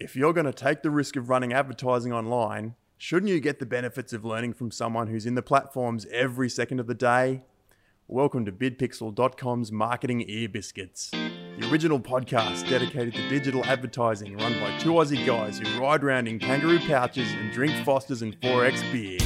If you're going to take the risk of running advertising online, shouldn't you get the benefits of learning from someone who's in the platforms every second of the day? Welcome to bidpixel.com's Marketing Ear Biscuits, the original podcast dedicated to digital advertising run by two Aussie guys who ride around in kangaroo pouches and drink Fosters and 4X beer.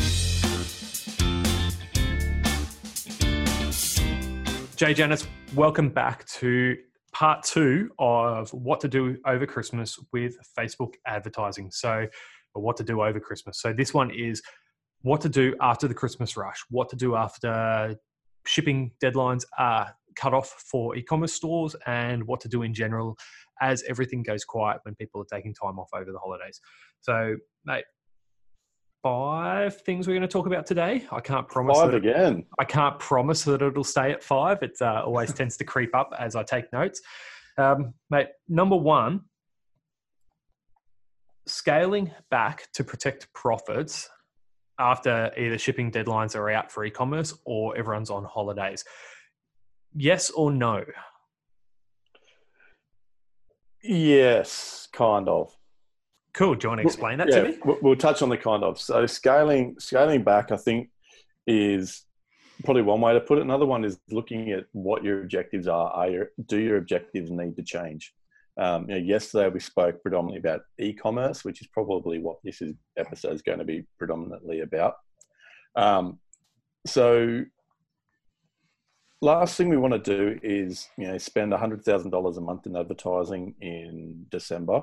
Jay Janis, welcome back to part two of what to do over Christmas with Facebook advertising. So, what to do over Christmas. So, this one is what to do after the Christmas rush, what to do after shipping deadlines are cut off for e commerce stores, and what to do in general as everything goes quiet when people are taking time off over the holidays. So, mate, five things we're going to talk about today. I can't promise five that again. I can't promise that it'll stay at five. It uh, always tends to creep up as I take notes. Um, mate, number one, scaling back to protect profits after either shipping deadlines are out for e-commerce or everyone's on holidays. Yes or no? Yes, kind of. Cool. Do you want to explain that yeah, to me? we'll- touch on the kind of. So scaling scaling back, I think, is probably one way to put it. Another one is looking at what your objectives are. Are your, do your objectives need to change? Um, you know, yesterday we spoke predominantly about e-commerce, which is probably what this is, episode is going to be predominantly about. Um, so last thing we want to do is you know spend $100000 a month in advertising in december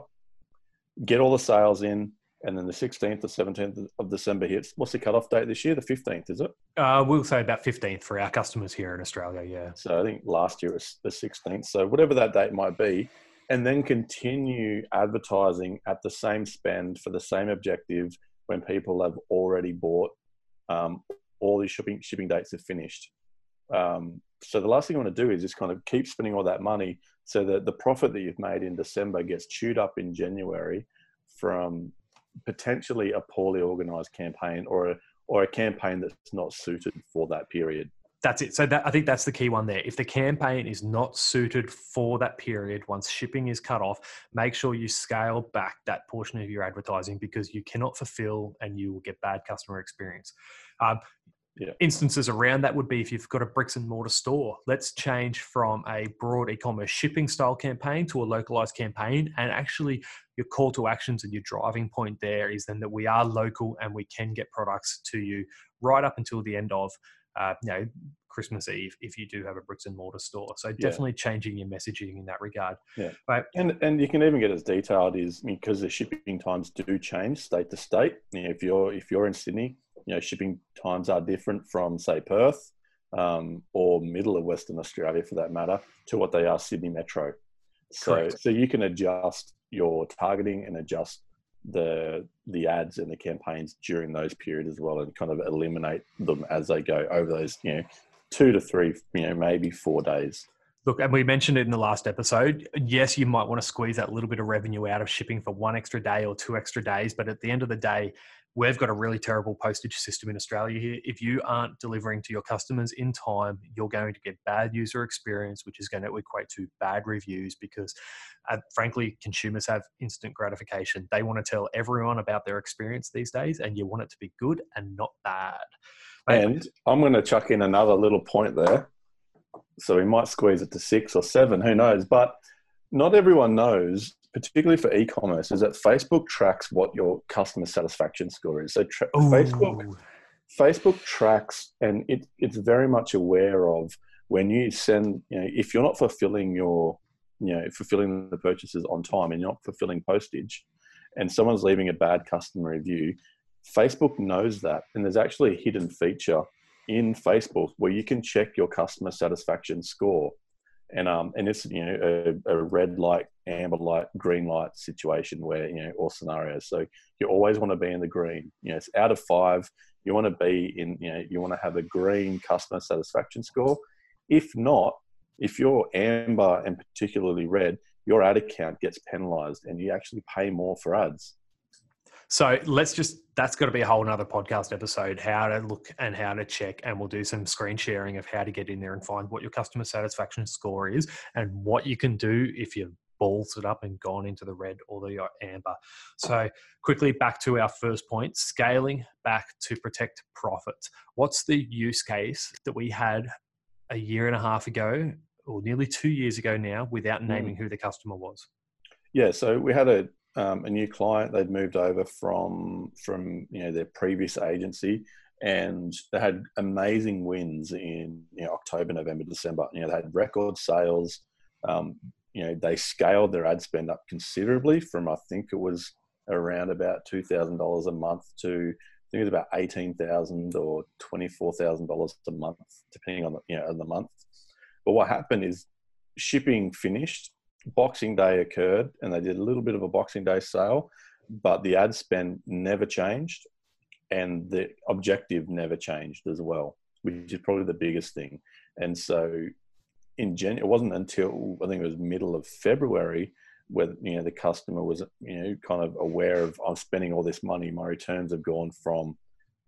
get all the sales in and then the 16th or 17th of december hits what's the cutoff date this year the 15th is it Uh, we'll say about 15th for our customers here in Australia. Yeah. so i think last year was the 16th so whatever that date might be and then continue advertising at the same spend for the same objective when people have already bought um, all these shipping shipping dates are finished um, so the last thing you want to do is just kind of keep spending all that money so that the profit that you've made in December gets chewed up in January from potentially a poorly organized campaign or a, or a campaign that's not suited for that period. That's it. So that, I think that's the key one there. If the campaign is not suited for that period, once shipping is cut off, make sure you scale back that portion of your advertising because you cannot fulfill and you will get bad customer experience. Um, Yeah. Instances around that would be if you've got a bricks and mortar store. Let's change from a broad e-commerce shipping style campaign to a localized campaign, and actually your call to actions and your driving point there is then that we are local and we can get products to you right up until the end of uh, you know Christmas Eve if you do have a bricks and mortar store. So definitely changing your messaging in that regard. Yeah, right. And and you can even get as detailed as because the shipping times do change state to state. You know, if you're if you're in Sydney, you know shipping times are different from say Perth um, or middle of Western Australia for that matter to what they are Sydney Metro. So Correct. so you can adjust your targeting and adjust the the ads and the campaigns during those periods as well, and kind of eliminate them as they go over those you know two to three you know maybe four days. Look, and we mentioned it in the last episode. Yes, you might want to squeeze that little bit of revenue out of shipping for one extra day or two extra days, but at the end of the day, we've got a really terrible postage system in Australia here. If you aren't delivering to your customers in time, you're going to get bad user experience, which is going to equate to bad reviews because, uh, frankly, consumers have instant gratification. They want to tell everyone about their experience these days, and you want it to be good and not bad. And I'm going to chuck in another little point there. So we might squeeze it to six or seven, who knows? But not everyone knows, particularly for e commerce, is that Facebook tracks what your customer satisfaction score is. So tra- Facebook, Facebook tracks and it, it's very much aware of when you send, you know, if you're not fulfilling your, you know, fulfilling the purchases on time and you're not fulfilling postage and someone's leaving a bad customer review, Facebook knows that. And there's actually a hidden feature in Facebook where you can check your customer satisfaction score. And um and it's you know a, a red light, amber light, green light situation where you know all scenarios. So you always want to be in the green. You know, it's out of five. You want to be in. You know, you want to have a green customer satisfaction score. If not, if you're amber and particularly red, your ad account gets penalized and you actually pay more for ads. So let's just, that's got to be a whole nother podcast episode, how to look and how to check. And we'll do some screen sharing of how to get in there and find what your customer satisfaction score is and what you can do if you've balls it up and gone into the red or the amber. So, quickly back to our first point scaling back to protect profits. What's the use case that we had a year and a half ago, or nearly two years ago now, without naming mm. who the customer was? Yeah, so we had a um, a new client. They'd moved over from from you know their previous agency, and they had amazing wins in you know, October, November, December. You know, they had record sales. Um, you know, they scaled their ad spend up considerably from I think it was around about two thousand dollars a month to I think it was about eighteen thousand or twenty four thousand dollars a month, depending on the you know on the month. But what happened is shipping finished, Boxing Day occurred, and they did a little bit of a Boxing Day sale, but the ad spend never changed and the objective never changed as well, which is probably the biggest thing. And so, in Jan, it wasn't until I think it was middle of February where you know the customer was you know kind of aware of I'm spending all this money. My returns have gone from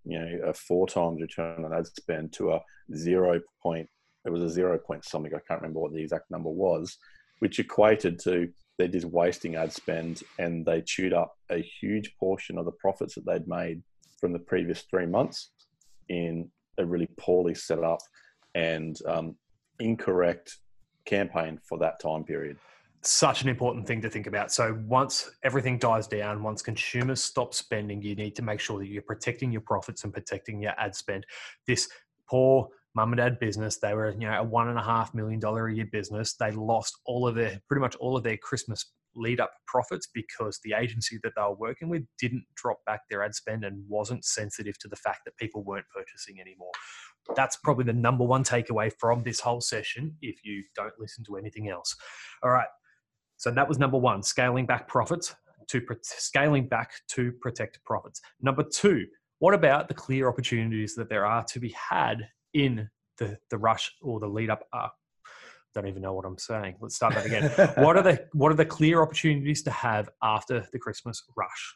you know a four times return on ad spend to a zero point. It was a zero point something. I can't remember what the exact number was, which equated to they're just wasting ad spend and they chewed up a huge portion of the profits that they'd made from the previous three months in a really poorly set up and um, incorrect campaign for that time period. Such an important thing to think about. So, once everything dies down, once consumers stop spending, you need to make sure that you're protecting your profits and protecting your ad spend. This poor mum and dad business, they were, you know, a one and a half million dollar a year business. They lost all of their, pretty much all of their Christmas lead up profits because the agency that they were working with didn't drop back their ad spend and wasn't sensitive to the fact that people weren't purchasing anymore. That's probably the number one takeaway from this whole session if you don't listen to anything else. All right. So that was number one, scaling back profits to scaling back to protect profits. Number two, what about the clear opportunities that there are to be had in the, the rush or the lead up uh, don't even know what I'm saying. Let's start that again. what are the what are the clear opportunities to have after the Christmas rush?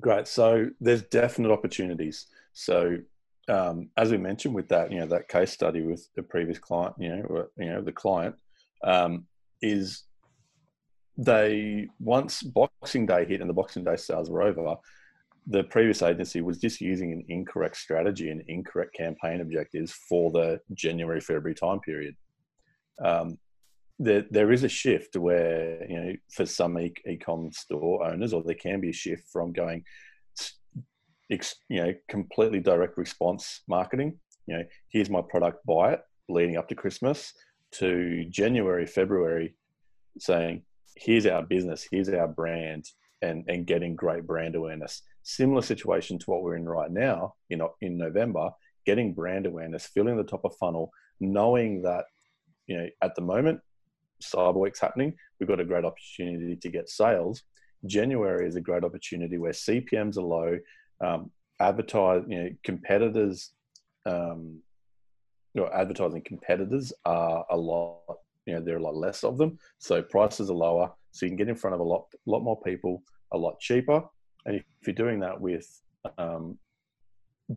Great. So there's definite opportunities. So um, as we mentioned with that, you know, that case study with the previous client, you know, you know, the client um, is they once Boxing Day hit and the Boxing Day sales were over, the previous agency was just using an incorrect strategy and incorrect campaign objectives for the January February time period um, there, there is a shift where you know for some e- com store owners, or there can be a shift from going, you know, completely direct response marketing. You know, here's my product, buy it, leading up to Christmas, to January, February, saying, here's our business, here's our brand, and and getting great brand awareness. Similar situation to what we're in right now in in November, getting brand awareness, filling the top of funnel, knowing that you know, at the moment, Cyber Week's happening. We've got a great opportunity to get sales. January is a great opportunity where CPMS are low. Um, advertise, you know, competitors, um, you know, advertising competitors are a lot. You know, there are a lot less of them, so prices are lower. So you can get in front of a lot, lot more people, a lot cheaper. And if you're doing that with um,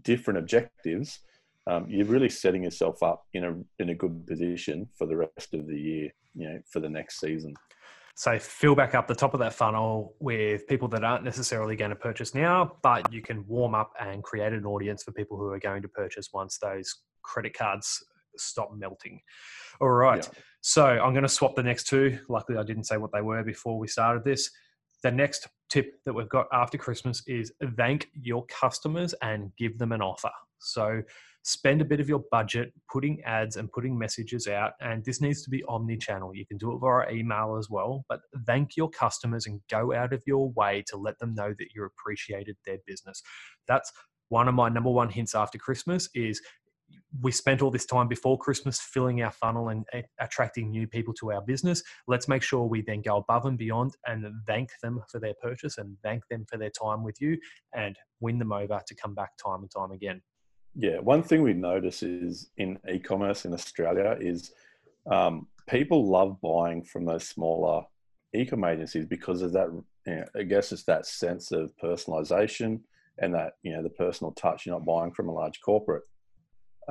different objectives, um, you're really setting yourself up in a in a good position for the rest of the year. You know, for the next season. So fill back up the top of that funnel with people that aren't necessarily going to purchase now, but you can warm up and create an audience for people who are going to purchase once those credit cards stop melting. All right. Yeah. So I'm going to swap the next two. Luckily, I didn't say what they were before we started this. The next tip that we've got after Christmas is thank your customers and give them an offer. So spend a bit of your budget putting ads and putting messages out. And this needs to be omni channel. You can do it via email as well, but thank your customers and go out of your way to let them know that you appreciated their business. That's one of my number one hints after Christmas is we spent all this time before Christmas filling our funnel and attracting new people to our business. Let's make sure we then go above and beyond and thank them for their purchase and thank them for their time with you and win them over to come back time and time again. Yeah, one thing we notice is in e-commerce in Australia is um, people love buying from those smaller e-com agencies because of that. You know, I guess it's that sense of personalization and that you know the personal touch. You're not buying from a large corporate,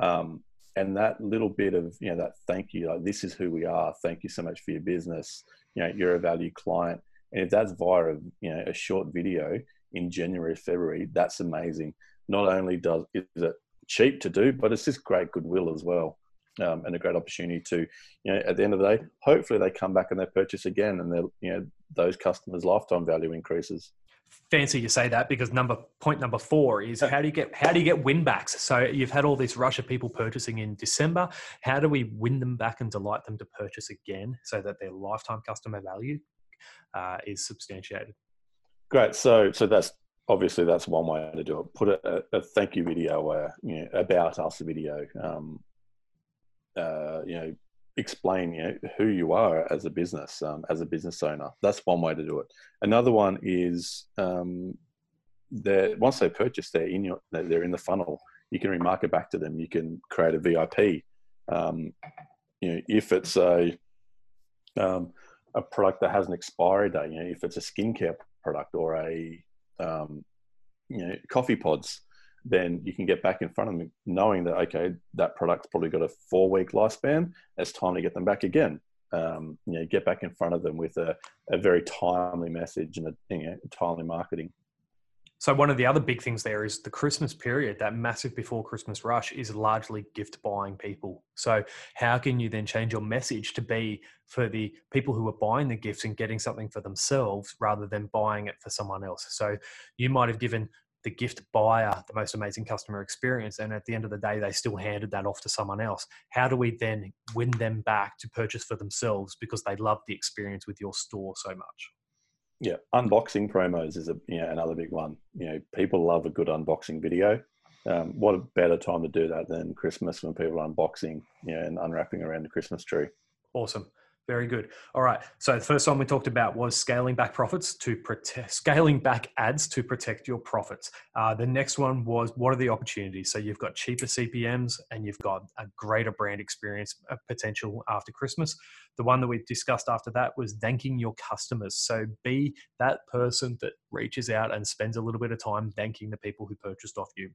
um, and that little bit of you know that thank you, like this is who we are. Thank you so much for your business. you know you're a value client, and if that's via a, you know a short video in January, February, that's amazing. Not only does is it cheap to do, but it's just great goodwill as well. Um, and a great opportunity to, you know, at the end of the day, hopefully they come back and they purchase again, and they you know those customers' lifetime value increases fancy you say that because number point number four is how do you get how do you get win backs? So you've had all this rush of people purchasing in december. How do we win them back and delight them to purchase again so that their lifetime customer value uh, is substantiated? Great. So so that's obviously that's one way to do it. Put a, a thank you video uh, you know, about us video um, uh, you know explain you know, who you are as a business, um, as a business owner. That's one way to do it. Another one is um, that once they purchase, they're in your, they're in the funnel. You can remarket back to them. You can create a VIP. Um, you know, if it's a um, a product that has an expiry date, you know, if it's a skincare product or a um, you know coffee pods, then you can get back in front of them knowing that okay that product's probably got a four week lifespan. It's time to get them back again. Um, you know get back in front of them with a, a very timely message and a you know, timely marketing. So one of the other big things there is the christmas period that massive before christmas rush is largely gift buying people. So how can you then change your message to be for the people who are buying the gifts and getting something for themselves rather than buying it for someone else? So you might have given the gift buyer the most amazing customer experience and at the end of the day they still handed that off to someone else. How do we then win them back to purchase for themselves because they love the experience with your store so much? Yeah unboxing promos is a you know, another big one. You know people love a good unboxing video. Um, what a better time to do that than christmas when people are unboxing you know, and unwrapping around the christmas tree. Awesome very good. All right. So the first one we talked about was scaling back profits to protect, scaling back ads to protect your profits. Uh, the next one was what are the opportunities? So you've got cheaper CPMS and you've got a greater brand experience uh, potential after Christmas. The one that we discussed after that was thanking your customers. So be that person that reaches out and spends a little bit of time thanking the people who purchased off you.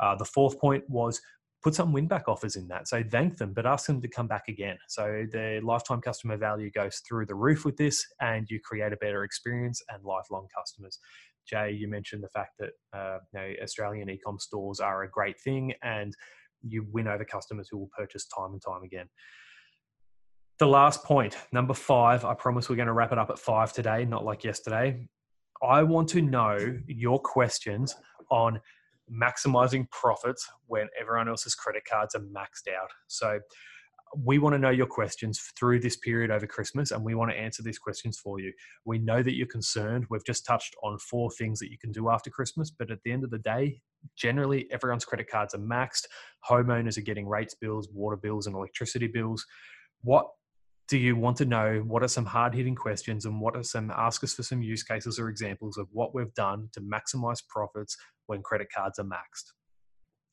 Uh, the fourth point was put some win back offers in that. So thank them, but ask them to come back again. So the lifetime customer value goes through the roof with this, and you create a better experience and lifelong customers. Jay, you mentioned the fact that uh, you know, Australian e-com stores are a great thing, and you win over customers who will purchase time and time again. The last point, number five, I promise we're going to wrap it up at five today, not like yesterday. I want to know your questions on maximizing profits when everyone else's credit cards are maxed out. So we want to know your questions through this period over Christmas and we want to answer these questions for you. We know that you're concerned. We've just touched on four things that you can do after Christmas, but at the end of the day, generally everyone's credit cards are maxed. Homeowners are getting rates bills, water bills, and electricity bills. What do you want to know what are some hard hitting questions and what are some ask us for some use cases or examples of what we've done to maximize profits when credit cards are maxed?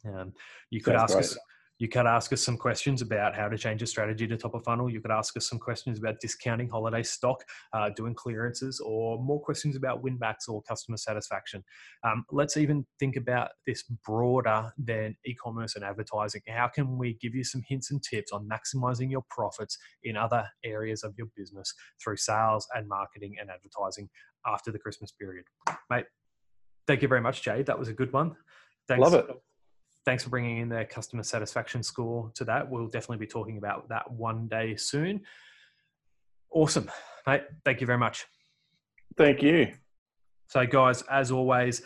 Um, you could That's ask us you could ask us some questions about how to change a strategy to top of funnel. You could ask us some questions about discounting holiday stock, uh, doing clearances, or more questions about winbacks or customer satisfaction. Um, let's even think about this broader than e commerce and advertising. How can we give you some hints and tips on maximizing your profits in other areas of your business through sales and marketing and advertising after the Christmas period? Mate, thank you very much, Jade. That was a good one. Thanks. Love it thanks for bringing in the customer satisfaction score to that. We'll definitely be talking about that one day soon. Awesome, mate. Thank you very much. Thank you. So, guys, as always,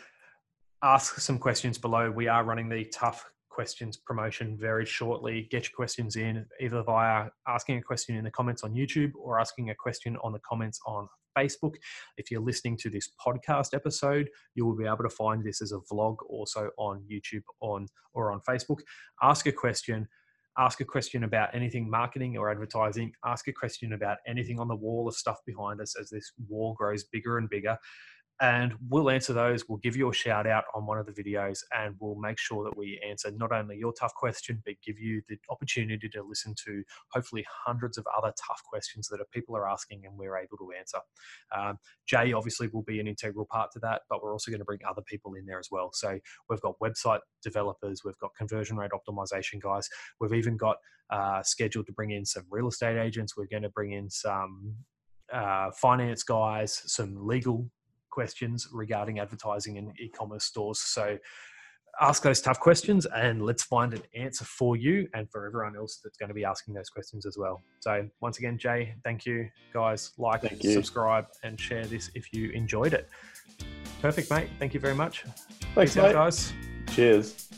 ask some questions below. We are running the tough questions promotion very shortly. Get your questions in either via asking a question in the comments on YouTube or asking a question on the comments on Facebook. If you're listening to this podcast episode, you will be able to find this as a vlog also on YouTube on or on Facebook. Ask a question ask a question about anything marketing or advertising, ask a question about anything on the wall of stuff behind us as this wall grows bigger and bigger and we'll answer those. We'll give you a shout out on one of the videos, and we'll make sure that we answer not only your tough question, but give you the opportunity to listen to hopefully hundreds of other tough questions that people are asking, and we're able to answer. Um, Jay obviously will be an integral part to that, but we're also going to bring other people in there as well. So we've got website developers, we've got conversion rate optimization guys, we've even got uh, scheduled to bring in some real estate agents. We're going to bring in some uh, finance guys some legal questions regarding advertising in e-commerce stores. So ask those tough questions and let's find an answer for you and for everyone else that's going to be asking those questions as well. So once again, Jay, thank you guys. Like, Thank you. subscribe, and share this if you enjoyed it. Perfect, mate. Thank you very much. Thanks, Peace out, mate. guys. Cheers.